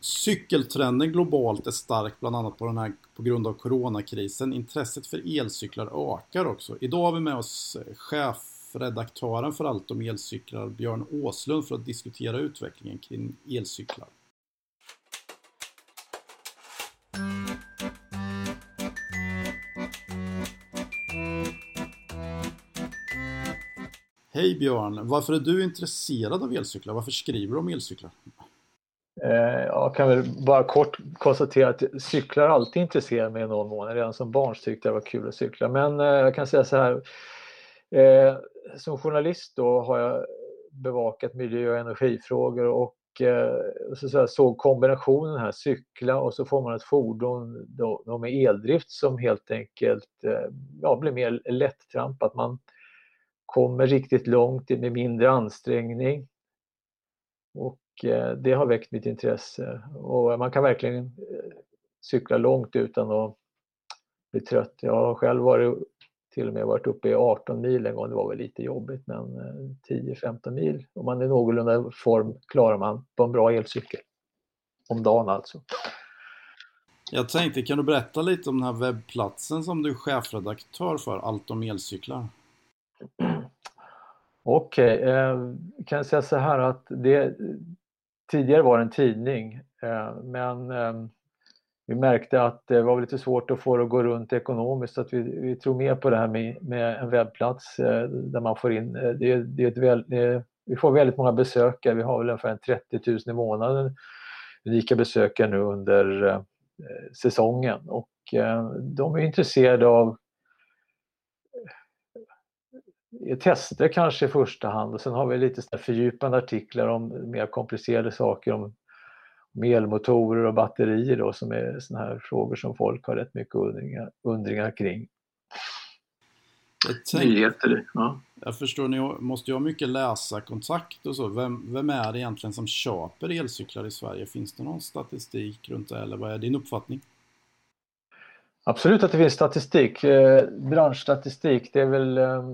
Cykeltrenden globalt är stark bland annat på, den här, på grund av coronakrisen. Intresset för elcyklar ökar också. Idag har vi med oss eh, chefredaktören för allt om elcyklar, Björn Åslund, för att diskutera utvecklingen kring elcyklar. Hej Björn! Varför är du intresserad av elcyklar? Varför skriver du om elcyklar? Eh, jag kan väl bara kort konstatera att cyklar alltid intresserar mig i någon mån. Redan som barn tyckte jag det var kul att cykla. Men eh, jag kan säga så här. Eh, som journalist då har jag bevakat miljö och energifrågor och så såg kombinationen här cykla och så får man ett fordon då, med eldrift som helt enkelt ja, blir mer lättrampat. Man kommer riktigt långt med mindre ansträngning. Och det har väckt mitt intresse och man kan verkligen eh, cykla långt utan att bli trött. Jag har själv varit, till och med varit uppe i 18 mil en gång, det var väl lite jobbigt men 10-15 eh, mil om man är någorlunda form klarar man på en bra elcykel. Om dagen alltså. Jag tänkte, kan du berätta lite om den här webbplatsen som du är chefredaktör för, Allt om elcyklar? Okej, okay, eh, kan säga så här att det, tidigare var det en tidning eh, men eh, vi märkte att det var lite svårt att få det att gå runt ekonomiskt så att vi, vi tror mer på det här med, med en webbplats eh, där man får in, eh, det, det är ett väl, det, vi får väldigt många besökare, vi har väl ungefär 30 000 i månaden unika besökare nu under eh, säsongen. Och eh, de är intresserade av tester kanske i första hand och sen har vi lite så fördjupande artiklar om mer komplicerade saker om, om elmotorer och batterier då, som är såna här frågor som folk har rätt mycket undringar, undringar kring. Nyheter, ja. Jag förstår, ni måste ju ha mycket läsarkontakt och så. Vem, vem är det egentligen som köper elcyklar i Sverige? Finns det någon statistik runt det eller vad är din uppfattning? Absolut att det finns statistik. Eh, branschstatistik, det är väl eh,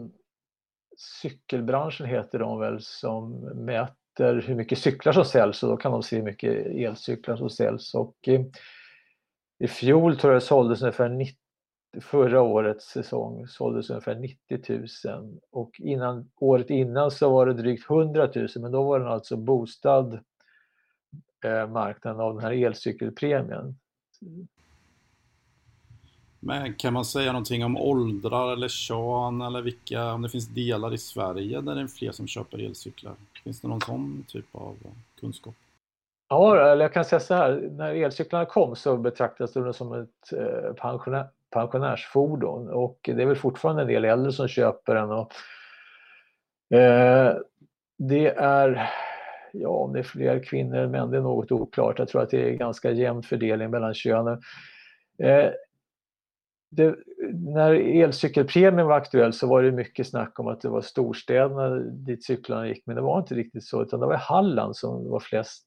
cykelbranschen heter de väl som mäter hur mycket cyklar som säljs och då kan de se hur mycket elcyklar som säljs. Och i, i fjol tror jag det såldes ungefär 90, förra årets säsong såldes ungefär 90 000 och innan, året innan så var det drygt 100 000 men då var den alltså boostad eh, marknaden av den här elcykelpremien. Men kan man säga någonting om åldrar eller kön eller vilka, om det finns delar i Sverige där det är fler som köper elcyklar? Finns det någon sån typ av kunskap? Ja, eller jag kan säga så här, när elcyklarna kom så betraktades de som ett eh, pensionär, pensionärsfordon och det är väl fortfarande en del äldre som köper den. Och, eh, det är, ja om det är fler kvinnor än män, det är något oklart. Jag tror att det är ganska jämn fördelning mellan könen. Eh, det, när elcykelpremien var aktuell så var det mycket snack om att det var storstäderna dit cyklarna gick, men det var inte riktigt så, utan det var Halland som var flest,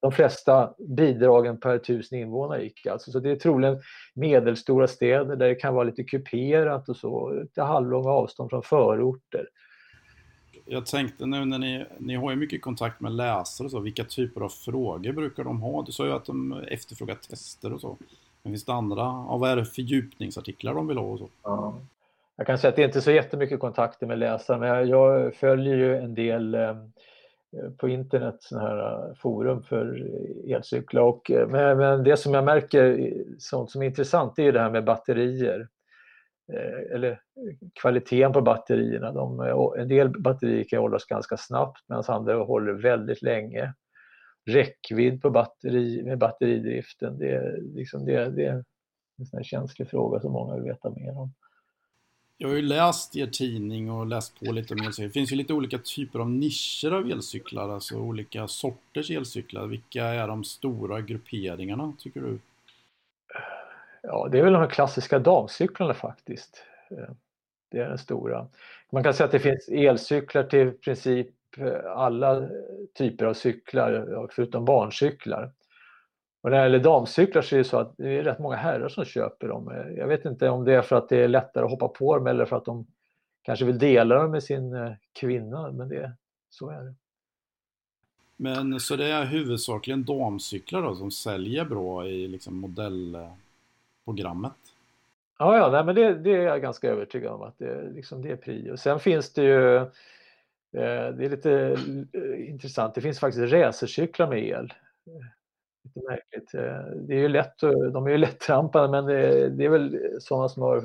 de flesta bidragen per tusen invånare gick. Alltså, så det är troligen medelstora städer där det kan vara lite kuperat och så, lite halvlånga avstånd från förorter. Jag tänkte nu när ni, ni har ju mycket kontakt med läsare så, vilka typer av frågor brukar de ha? Du sa ju att de efterfrågar tester och så. Men finns det andra, ja, vad är det fördjupningsartiklar de vill ha och så? Ja. Jag kan säga att det är inte så jättemycket kontakter med läsare, men jag följer ju en del eh, på internet sådana här eh, forum för eh, elcyklar. Och, eh, men, det som jag märker, sånt som är intressant, det är det här med batterier. Eller kvaliteten på batterierna. De, en del batterier kan hållas ganska snabbt medan andra håller väldigt länge räckvidd på batteri, med batteridriften. Det är, liksom det, det är en känslig fråga som många vill veta mer om. Jag har ju läst er tidning och läst på lite om elcyklar. Det finns ju lite olika typer av nischer av elcyklar, alltså olika sorters elcyklar. Vilka är de stora grupperingarna, tycker du? Ja, det är väl de klassiska damcyklarna faktiskt. Det är den stora. Man kan säga att det finns elcyklar till princip alla typer av cyklar förutom barncyklar. Och när det gäller damcyklar så är det så att det är rätt många herrar som köper dem. Jag vet inte om det är för att det är lättare att hoppa på dem eller för att de kanske vill dela dem med sin eh, kvinna, men det, så är det. Men så det är huvudsakligen damcyklar då som säljer bra i liksom modellprogrammet? Ja, ja nej, men det, det, är jag ganska övertygad om att det, liksom, det är prio. Sen finns det ju, eh, Eh, det är lite eh, intressant, det finns faktiskt racercyklar med el. Lite märkligt. Eh, det är ju lätt, de är ju lättrampade men det, det är väl sådana som har,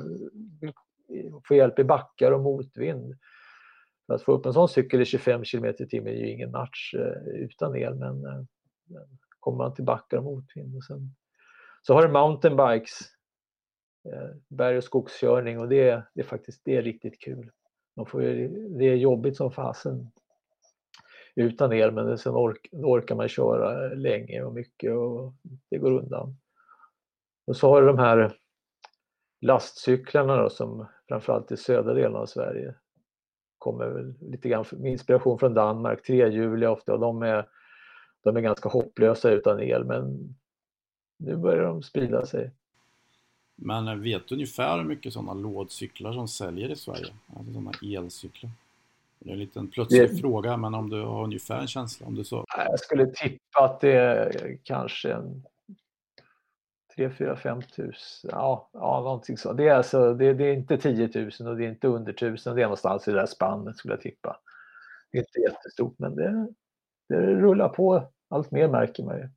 får hjälp i backar och motvind. För att få upp en sån cykel i 25 km i timmen är ju ingen match utan el men, men kommer man till backar och motvind. Och sen, så har du mountainbikes berg och skogskörning och det, det är faktiskt det är riktigt kul. Man får ju, det är jobbigt som fasen utan el men sen ork, orkar man köra länge och mycket och det går undan. Och så har du de här lastcyklarna då, som framförallt i södra delen av Sverige kommer väl lite grann med inspiration från Danmark, trehjuliga ofta och de är, de är ganska hopplösa utan el men nu börjar de sprida sig. Men vet du ungefär hur mycket sådana lådcyklar som säljer i Sverige? Alltså sådana elcyklar. Det är en liten plötslig det... fråga, men om du har ungefär en känsla? Om du så... Jag skulle tippa att det är kanske en 3, 4, 5 tusen. Ja, ja någonting så. Det är, alltså, det, det, är inte 10 000 och det är inte under 1000. Det är någonstans i det där spannet skulle jag tippa. Det är inte jättestort, men det, det rullar på allt mer märker man ju.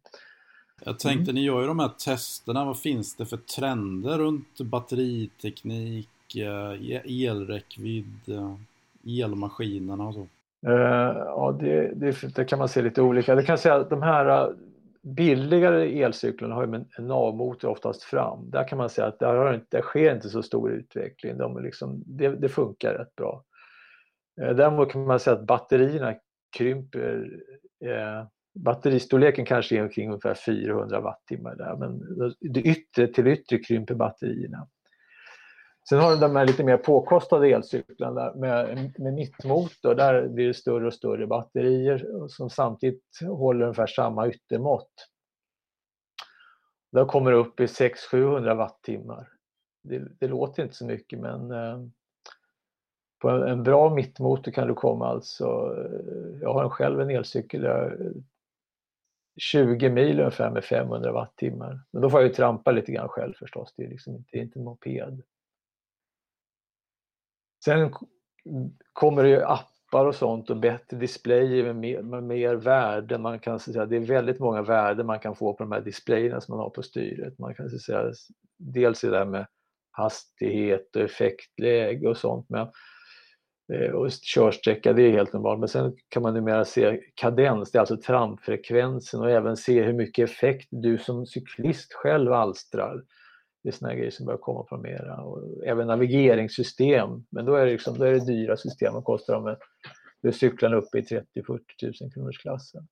Jag tänkte, mm. ni gör ju de här testerna. Vad finns det för trender runt batteriteknik, eh, elräckvidd, eh, elmaskinerna och så? Uh, ja, det, det, det, kan man se lite olika. Det kan säga att de här billigare elcyklarna har ju en nav-motor oftast fram. Där kan man säga att där, inte, där sker inte så stor utveckling. De liksom, det, det funkar rätt bra. Däremot kan man säga att batterierna krymper eh, batteristorleken kanske är omkring ungefär 400 wattimmar där, men det yttre till yttre krymper batterierna. Sen har du de här lite mer påkostade elcyklarna med, med mittmotor. Där blir det större och större batterier som samtidigt håller ungefär samma yttermått. Där kommer det upp i 600-700 wattimmar. Det, det, låter inte så mycket men eh, på en bra mittmotor kan du komma alltså, eh, jag har själv en elcykel, eh, 20 mil ungefär med 500 wattimmar. Men då får jag ju trampa lite grann själv förstås, det är, liksom inte, det är inte en moped. Sen kommer det ju appar och sånt och bättre displayer med mer, med mer värde. Man kan säga, det är väldigt många värden man kan få på de här displayerna som man har på styret. Man kan säga, dels det där med hastighet och effektläge och sånt. Men Eh, och körsträcka, det är helt normalt. Men sen kan man numera se kadens, det är alltså trampfrekvensen och även se hur mycket effekt du som cyklist själv alstrar. Det är sådana grejer som börjar komma på mera. Och även navigeringssystem, men då är det, liksom, då är det dyra system och kostar de, då är cyklarna uppe i 30-40 000 kronors klassen.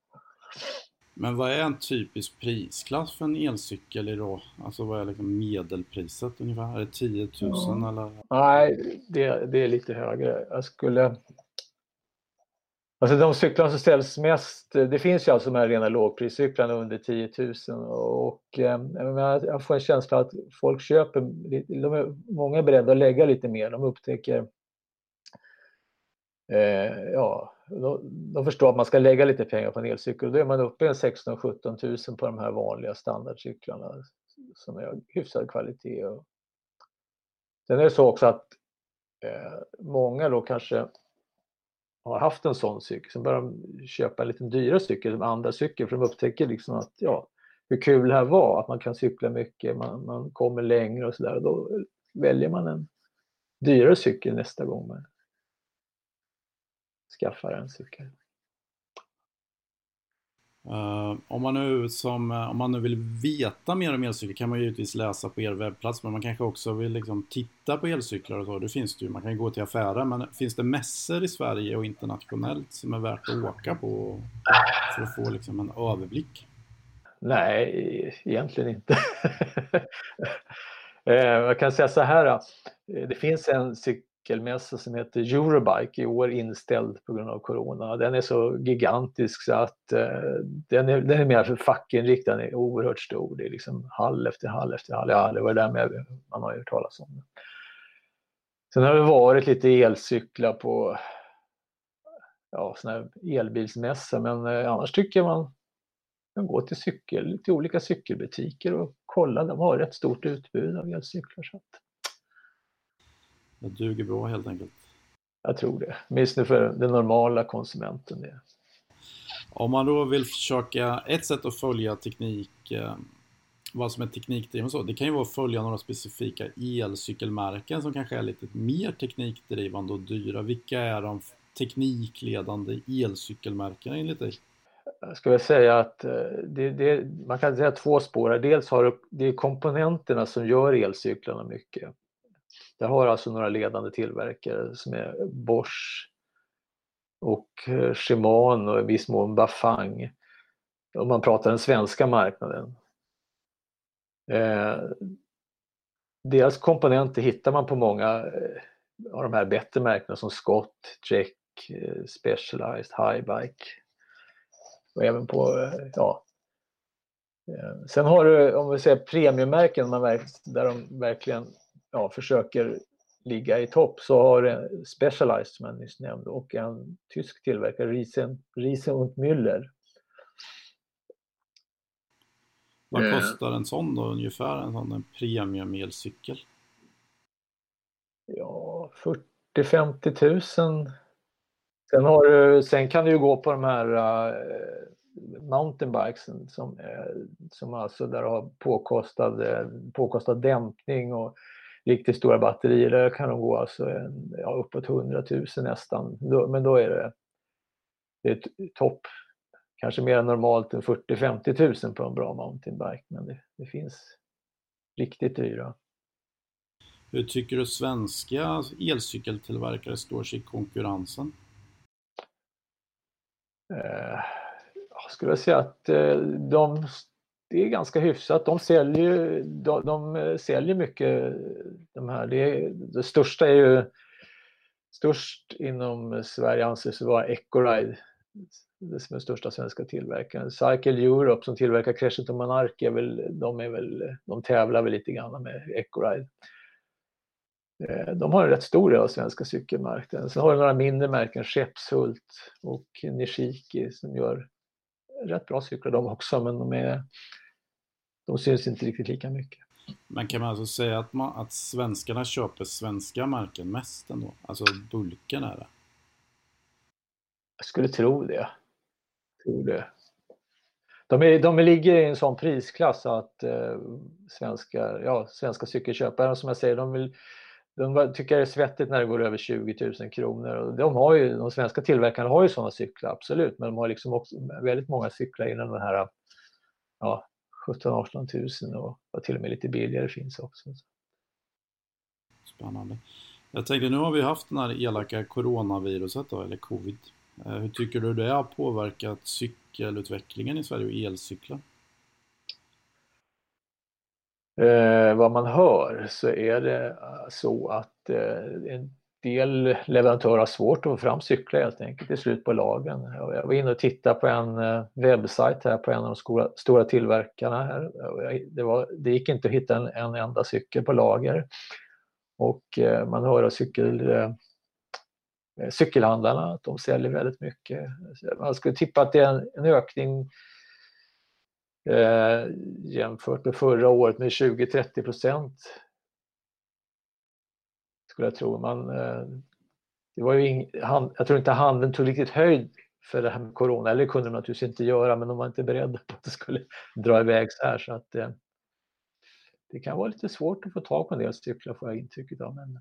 Men vad är en typisk prisklass för en elcykel idag? Alltså vad är liksom medelpriset ungefär? Är det 10 000 ja. eller? Nej, det, det är lite högre. Jag skulle... Alltså de cyklar som säljs mest, det finns ju alltså de här rena lågpriscyklarna under 10 000 och eh, jag får en känsla att folk köper, de är, många är beredda att lägga lite mer. De upptäcker eh, ja, de, de förstår att man ska lägga lite pengar på en elcykel då är man uppe i 16 17 000 på de här vanliga standardcyklarna som är av hyfsad kvalitet. Och... Sen är det så också att eh, många då kanske har haft en sån cykel, sen börjar de köpa en lite dyrare cykel, som andra cykel, för de upptäcker liksom att ja, hur kul det här var, att man kan cykla mycket, man, man kommer längre och sådär. Då väljer man en dyrare cykel nästa gång. Skaffar en cykel. Uh, om, man nu som, om man nu vill veta mer om elcyklar kan man givetvis läsa på er webbplats men man kanske också vill liksom titta på elcyklar och så. Det finns det ju. Man kan gå till affärer men finns det mässor i Sverige och internationellt som är värt att åka på för att få liksom en överblick? Nej, egentligen inte. Eh, jag kan säga så här. Det finns en cykel cykelmässa som heter Eurobike i år inställd på grund av corona. Den är så gigantisk så att eh, den, är, den är mer för fackinriktad, den är oerhört stor. Det är liksom hall efter hall efter hall. Ja, det var det där med, man har ju hört talas om. Sen har det varit lite elcyklar på ja, såna här elbilsmässor. Men eh, annars tycker jag man kan gå till, cykel, till olika cykelbutiker och kolla. De har ett stort utbud av elcyklar. Så att... Det duger bra helt enkelt. Jag tror det. Åtminstone för den normala konsumenten. Det. Om man då vill försöka, ett sätt att följa teknik, eh, vad som är teknikdriven så, det kan ju vara att följa några specifika elcykelmärken som kanske är lite mer teknikdrivande och dyra. Vilka är de teknikledande elcykelmärkena enligt dig? Jag skulle säga att eh, det, det, man kan säga två spår. Dels har det är komponenterna som gör elcyklarna mycket. Där har alltså några ledande tillverkare som är Bosch och eh, Shimano och i viss mån Bafang. Om man pratar den svenska marknaden. Eh, deras komponenter hittar man på många eh, av de här bättre märkena som Scott, Trek, eh, Specialized, Highbike och även på, ja. Sen har du, om vi säger premiummärken där de verkligen ja, försöker ligga i topp så har Specialized som jag nyss nämnde och en tysk tillverkare, Riesen, Riesen und Müller. Vad eh. kostar en sån då ungefär, en sån en premium elcykel? Ja, 40-50 tusen. Sen, har du, sen kan du ju gå på de här uh, mountainbikesen som, uh, som alltså där har påkostad, uh, påkostad dämpning och riktigt stora batterier. Där kan de gå alltså en, ja, uppåt 100 000 nästan. Då, men då är det, det är topp kanske mer än normalt än 40-50 000 på en bra mountainbike, men det, det, finns riktigt dyra. Hur tycker du svenska elcykeltillverkare står sig i konkurrensen? Eh, jag skulle säga att eh, de, det är ganska hyfsat. De säljer, de, de eh, säljer mycket eh, de här. Det, det största är ju störst inom Sverige anses vara Ecoride det som är största svenska tillverkaren. Cycle Europe som tillverkar Crescent och Monark, är väl, de, är väl, de tävlar väl lite grann med Ecoride. Eh, de har en rätt stor del av svenska cykelmarknaden. Sen har du några mindre märken, Skeppshult och Nishiki som gör rätt bra cyklar de också, men de, är, de syns inte riktigt lika mycket. Men kan man alltså säga att, man, att svenskarna köper svenska märken mest ändå? Alltså bulken är det? Jag skulle tro det tror det. De, är, de ligger i en sån prisklass att eh, svenska, ja, svenska cykelköpare, som jag säger, de, vill, de tycker det är svettigt när det går över 20 000 kronor. Och de, har ju, de svenska tillverkarna har ju sådana cyklar, absolut, men de har liksom också väldigt många cyklar innan den här ja, 17-18 000 och, och till och med lite billigare finns också. Spännande. Jag tänkte, nu har vi haft den här elaka coronaviruset då, eller covid. Eh, hur tycker du det har påverkat cykelutvecklingen i Sverige och elcyklar? Eh, vad man hör så är det eh, så att eh, en del leverantörer har svårt att få fram cyklar helt enkelt till slut på lagen. Jag var inne och tittade på en eh, webbsajt här på en av de stora, tillverkarna här. Det, var, det gick inte att hitta en, en enda cykel på lager. Och eh, man hör av cykel Eh, eh cykelhandlarna, att de säljer väldigt mycket. Man skulle tippa att det är en, ökning eh, jämfört med förra året med 20-30 procent. Skulle jag tro. Man, eh, det var ju ing, hand, jag tror inte handeln tog riktigt höjd för det här med corona, eller det kunde de naturligtvis inte göra, men de var inte beredda på att det skulle dra iväg så här. Så att, eh, det kan vara lite svårt att få tag på en del cyklar får jag intrycket av. Men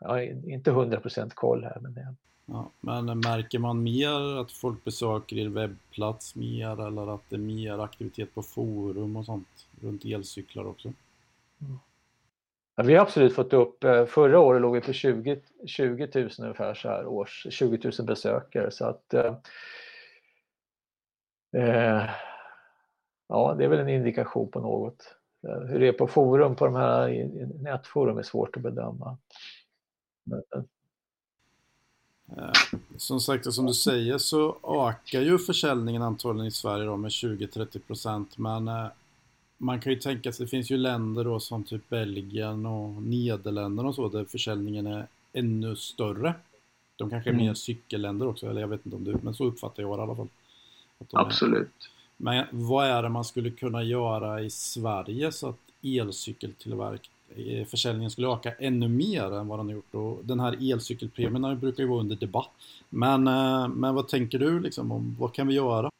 jag har inte 100% koll här. Men, det... ja, men märker man mer att folk besöker er webbplats mer eller att det är mer aktivitet på forum och sånt runt elcyklar också? Mm. Ja, vi har absolut fått upp, eh, förra året låg vi på 20, 20 000 ungefär så här års, 20 000 besökare så att eh, eh, ja, det är väl en indikation på något. Eh, hur det är på forum, på de här nätforum är svårt att bedöma. Eh, som sagt, som du säger så ökar ju försäljningen antagligen i Sverige då med 20-30% men eh, man kan ju tänka sig, det finns ju länder då som typ Belgien och Nederländerna och så där försäljningen är ännu större. De kanske är Mm. mer cykelländer också, eller jag vet inte om du, men så uppfattar jag det i alla fall. De är- Absolut. Men vad är det man skulle kunna göra i Sverige så att elcykeltillverk eh, försäljningen skulle öka ännu mer än vad den har gjort? Och den här elcykelpremien brukar ju vara under debatt. Men, eh, men vad tänker du liksom om vad kan vi göra?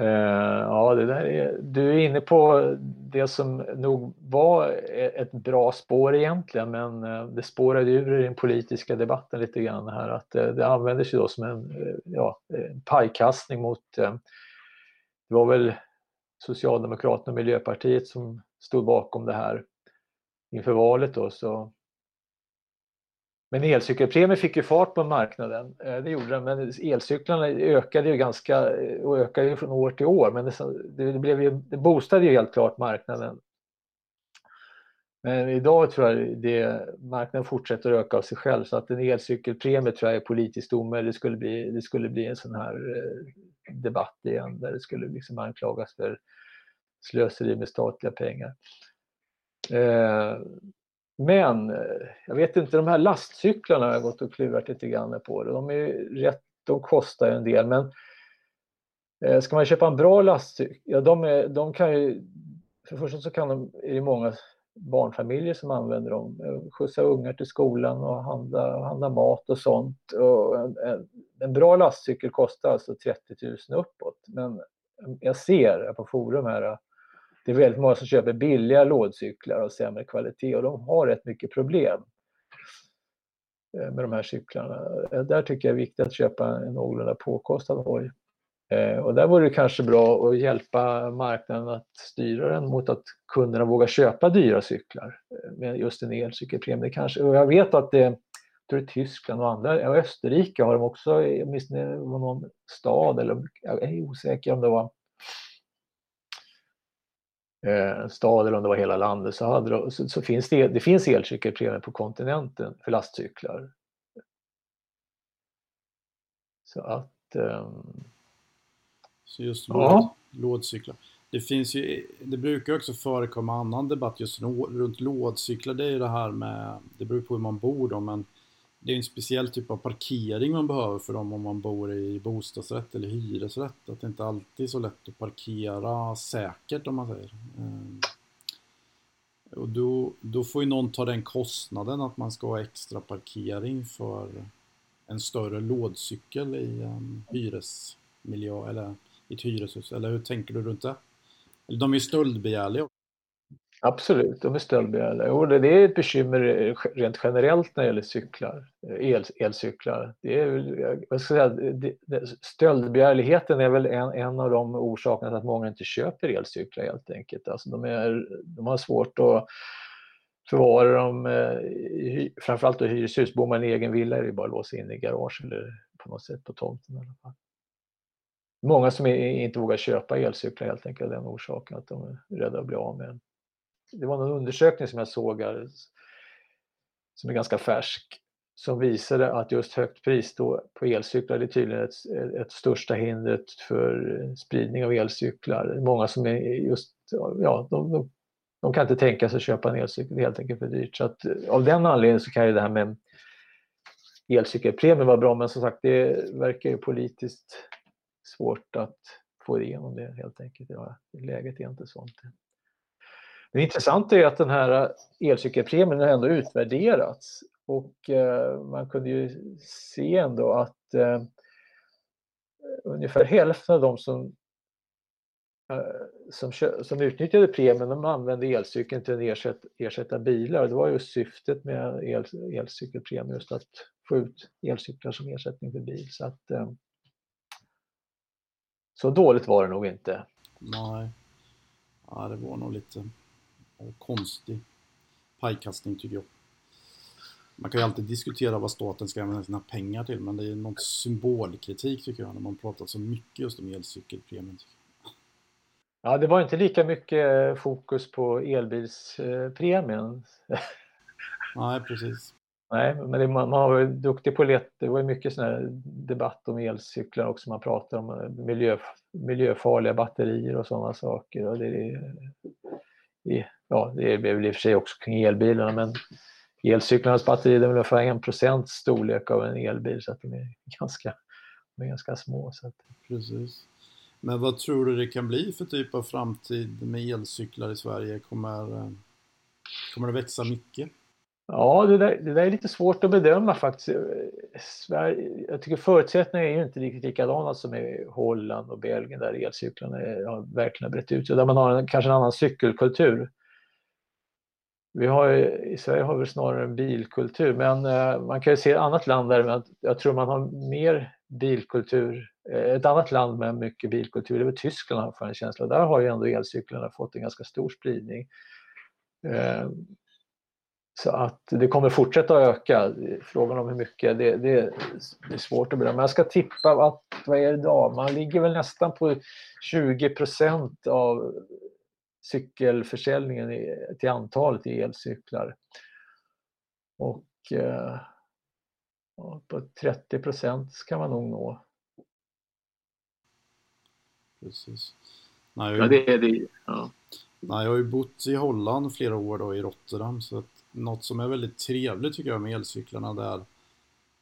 Eh, ja, det där är, du är inne på det som nog var e- ett bra spår egentligen, men eh, det spårade ur i den politiska debatten lite grann här att det använder sig då som en, ja, pajkastning mot, eh, det var väl Socialdemokraterna och Miljöpartiet som stod bakom det här inför valet då, så men elcykelpremien fick ju fart på marknaden, eh, det gjorde den, men elcyklarna ökade ju ganska eh, och ökade ju från år till år, men det, det, blev ju, det boostade ju helt klart marknaden. Men idag tror jag det, marknaden fortsätter att öka av sig själv så att en elcykelpremie tror jag är politiskt omöjlig. Det skulle bli, det skulle bli en sån här eh, debatt igen där det skulle liksom anklagas för slöseri med statliga pengar. Eh, men eh, jag vet inte, de här lastcyklarna har jag gått och klurat lite grann på. Det. De, är rätt, de kostar en del men eh, ska man köpa en bra lastcykel, ja de, är, de kan ju, för det första så kan de, är det många barnfamiljer som använder dem, eh, skjutsa ungar till skolan och handla, handla mat och sånt. Och en, en, en bra lastcykel kostar alltså 30 000 uppåt men jag ser på forum här det är väldigt många som köper billiga lådcyklar av sämre kvalitet och de har rätt mycket problem eh, med de här cyklarna. Eh, där tycker jag det är viktigt att köpa en någorlunda påkostad hoj. Eh, och där vore det kanske bra att hjälpa marknaden att styra den mot att kunderna vågar köpa dyra cyklar eh, med just en elcykelpremie. Kanske, och jag vet att det, jag tror det är Tyskland och andra, och Österrike har de också, åtminstone någon stad, eller jag är osäker om det var eh, en stad eller om det var hela landet så, hade de, så, så finns det, det finns elcykelpremier på kontinenten för lastcyklar. Så att... Um, så just ja. lådcyklar. Det finns ju, det brukar också förekomma annan debatt just runt lådcyklar. Det är ju det här med, det beror på hur man bor då, men det är en speciell typ av parkering man behöver för dem om man bor i bostadsrätt eller hyresrätt. Att det inte alltid är så lätt att parkera säkert om man säger. Och då, då får ju någon ta den kostnaden att man ska ha extra parkering för en större lådcykel i en hyresmiljö eller i ett hyreshus. Eller hur tänker du runt det? De är ju stöldbegärliga. Absolut, de är stöldbegärliga. Och det är ett bekymmer eh, rent generellt när det gäller cyklar, eh, el, elcyklar. Det är, jag ska säga, det, stöldbegärligheten är väl en, en av de orsakerna till att många inte köper elcyklar helt enkelt. Alltså de, är, de har svårt att förvara dem, eh, i, framförallt i hyreshus. Bor man i egen villa är det bara att låsa in i garage eller på något sätt på tomten i alla fall. Många som inte vågar köpa elcyklar helt enkelt av den orsaken att de är rädda att bli av med det var någon undersökning som jag såg här, som är ganska färsk, som visade att just högt pris då på elcyklar är tydligen ett, ett största hindret för spridning av elcyklar. Många som är just, ja, de, de, de kan inte tänka sig att köpa en elcykel, det är helt enkelt för dyrt. Så att, av den anledningen så kan ju det här med elcykelpremien vara bra, men som sagt det verkar ju politiskt svårt att få igenom det helt enkelt. Ja, läget är inte sånt. Det intressanta är att den här elcykelpremien har ändå utvärderats och eh, man kunde ju se ändå att eh, ungefär hälften av de som, eh, som, som utnyttjade premien de använde elcykeln till att ersätta, ersätta bilar. Det var just syftet med el, elcykelpremien, just att få ut elcyklar som ersättning för bil. Så, att, eh, så dåligt var det nog inte. Nej, ja, det var nog lite konstig pajkastning tycker jag. Man kan ju alltid diskutera vad staten ska använda sina pengar till men det är något symbolkritik tycker jag när man pratar så mycket just om elcykelpremien. Ja, det var inte lika mycket fokus på elbilspremien. Nej, precis. Nej, men det, man, man var duktig på lätt. Det var ju mycket sån här debatt om elcyklar också. Man pratar om eh, miljö, miljöfarliga batterier och sådana saker. Och det, ja, det är väl i och för sig också kring elbilarna, men elcyklarnas batterier är väl ungefär 1% storlek av en elbil så att de är ganska, de är ganska små. Så att... Precis. Men vad tror du det kan bli för typ av framtid med elcyklar i Sverige? Kommer, eh, kommer det växa mycket? Ja, det där, det där är lite svårt att bedöma faktiskt. Sverige, jag tycker förutsättningarna är ju inte riktigt likadana som i Holland och Belgien där elcyklarna har verkligen brett ut sig. Där man har en, kanske en annan cykelkultur. Vi har, I Sverige har vi snarare en bilkultur, men eh, man kan ju se ett annat land där jag tror man har mer bilkultur. Eh, ett annat land med mycket bilkultur, det är väl Tyskland har jag en känsla. Där har ju ändå elcyklarna fått en ganska stor spridning. Eh, så att det kommer fortsätta att öka. Frågan om hur mycket, det, det, det är svårt att bedöma. Jag ska tippa att, vad är det idag? Man ligger väl nästan på 20 procent av cykelförsäljningen till antalet i elcyklar. Och eh, på 30 procent ska man nog nå. Precis. Nej, jag, ja, det är det. Ja. Nej, jag har ju bott i Holland flera år då i Rotterdam så att något som är väldigt trevligt tycker jag med elcyklarna där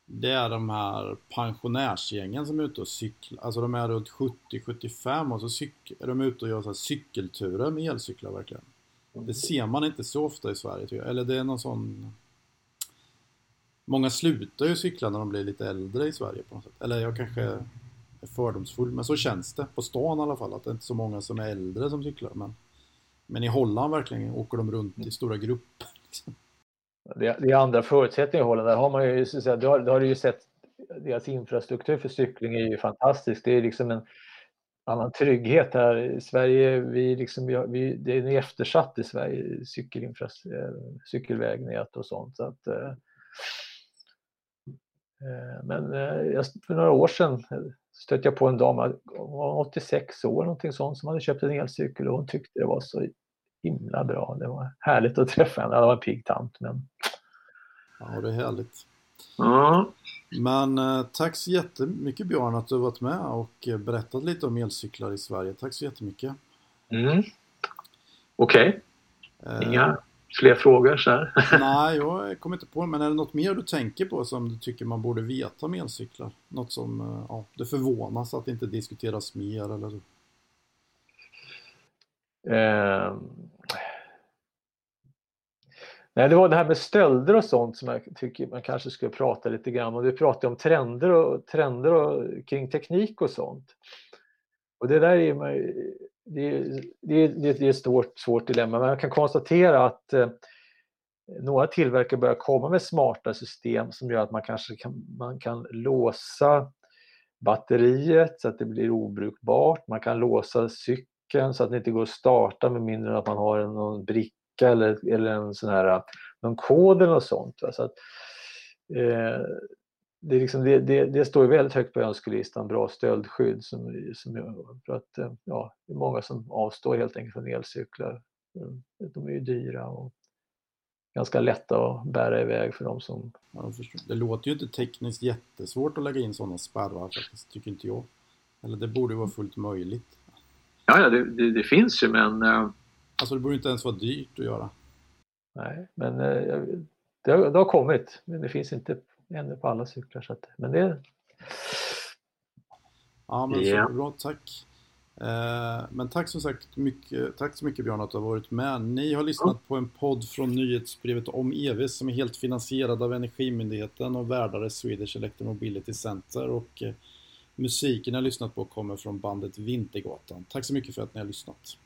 det är de här pensionärsgängen som är ute och cyklar. Alltså de är runt 70-75 och så cyk- är de ute och gör så cykelturer med elcyklar verkligen. Det ser man inte så ofta i Sverige tycker jag. Eller det är någon sån... Många slutar ju cykla när de blir lite äldre i Sverige på något sätt. Eller jag kanske är fördomsfull, men så känns det. På stan i alla fall, att det är inte så många som är äldre som cyklar. Men, men i Holland verkligen åker de runt i stora grupper. Liksom. Det, det är andra förutsättningar i Holland. Där har man ju, så att säga, du har du ju sett deras infrastruktur för cykling är ju fantastisk. Det är liksom en annan trygghet här. I Sverige, vi liksom, vi, vi, det är eftersatt i Sverige, eh, cykelvägnät och sånt. Så att, eh, eh men eh, för några år sedan stötte jag på en dam, hon var 86 år, någonting sånt, som hade köpt en elcykel och hon tyckte det var så himla bra. Det var härligt att träffa henne. Det var en pigg tant. Men... Ja, det är härligt. Mm. Men eh, tack så jättemycket Björn att du varit med och eh, berättat lite om elcyklar i Sverige. Tack så jättemycket. Mm. Okej. Okay. Eh, Inga fler frågor så här? nej, jag kommer inte på det. Men är det något mer du tänker på som du tycker man borde veta om elcyklar? Något som eh, ja, det förvånas att det inte diskuteras mer eller så? Eh, nej, det var det här med stölder och sånt som jag tycker man kanske skulle prata lite grann om. Du pratade om trender, och, trender och, kring teknik och sånt. Och det där är, det, det, är, det är ett svårt, svårt dilemma, men jag kan konstatera att eh, några tillverkare börjar komma med smarta system som gör att man kanske kan, man kan låsa batteriet så att det blir obrukbart. Man kan låsa cykeln så att det inte går att starta med mindre än att man har en, någon bricka eller, eller en sån här, någon kod eller något sånt. Så att, eh, det, liksom, det, det, det, står ju väldigt högt på önskelistan, bra stöldskydd. Som, som, för att, eh, ja, det är många som avstår helt enkelt från elcyklar. De är ju dyra och ganska lätta att bära iväg för de som... Ja, det låter ju inte tekniskt jättesvårt att lägga in sådana spärrar faktiskt, tycker inte jag. Eller det borde vara fullt möjligt. Ja, ja det, det, det finns ju men... Alltså det borde inte ens vara dyrt att göra. Nej, men uh, det, har, det har kommit. Men det finns inte ännu på alla cyklar. Så att, men det... Ja, men yeah. så bra. Tack. Eh, men tack som sagt mycket, tack så mycket Björn att du har varit med. Ni har lyssnat mm. på en podd från nyhetsbrevet om EV som är helt finansierad av Energimyndigheten och värdare Swedish Electromobility Center. Och, Musiken jag lyssnat på kommer från bandet Vintergatan. Tack så mycket för att ni har lyssnat.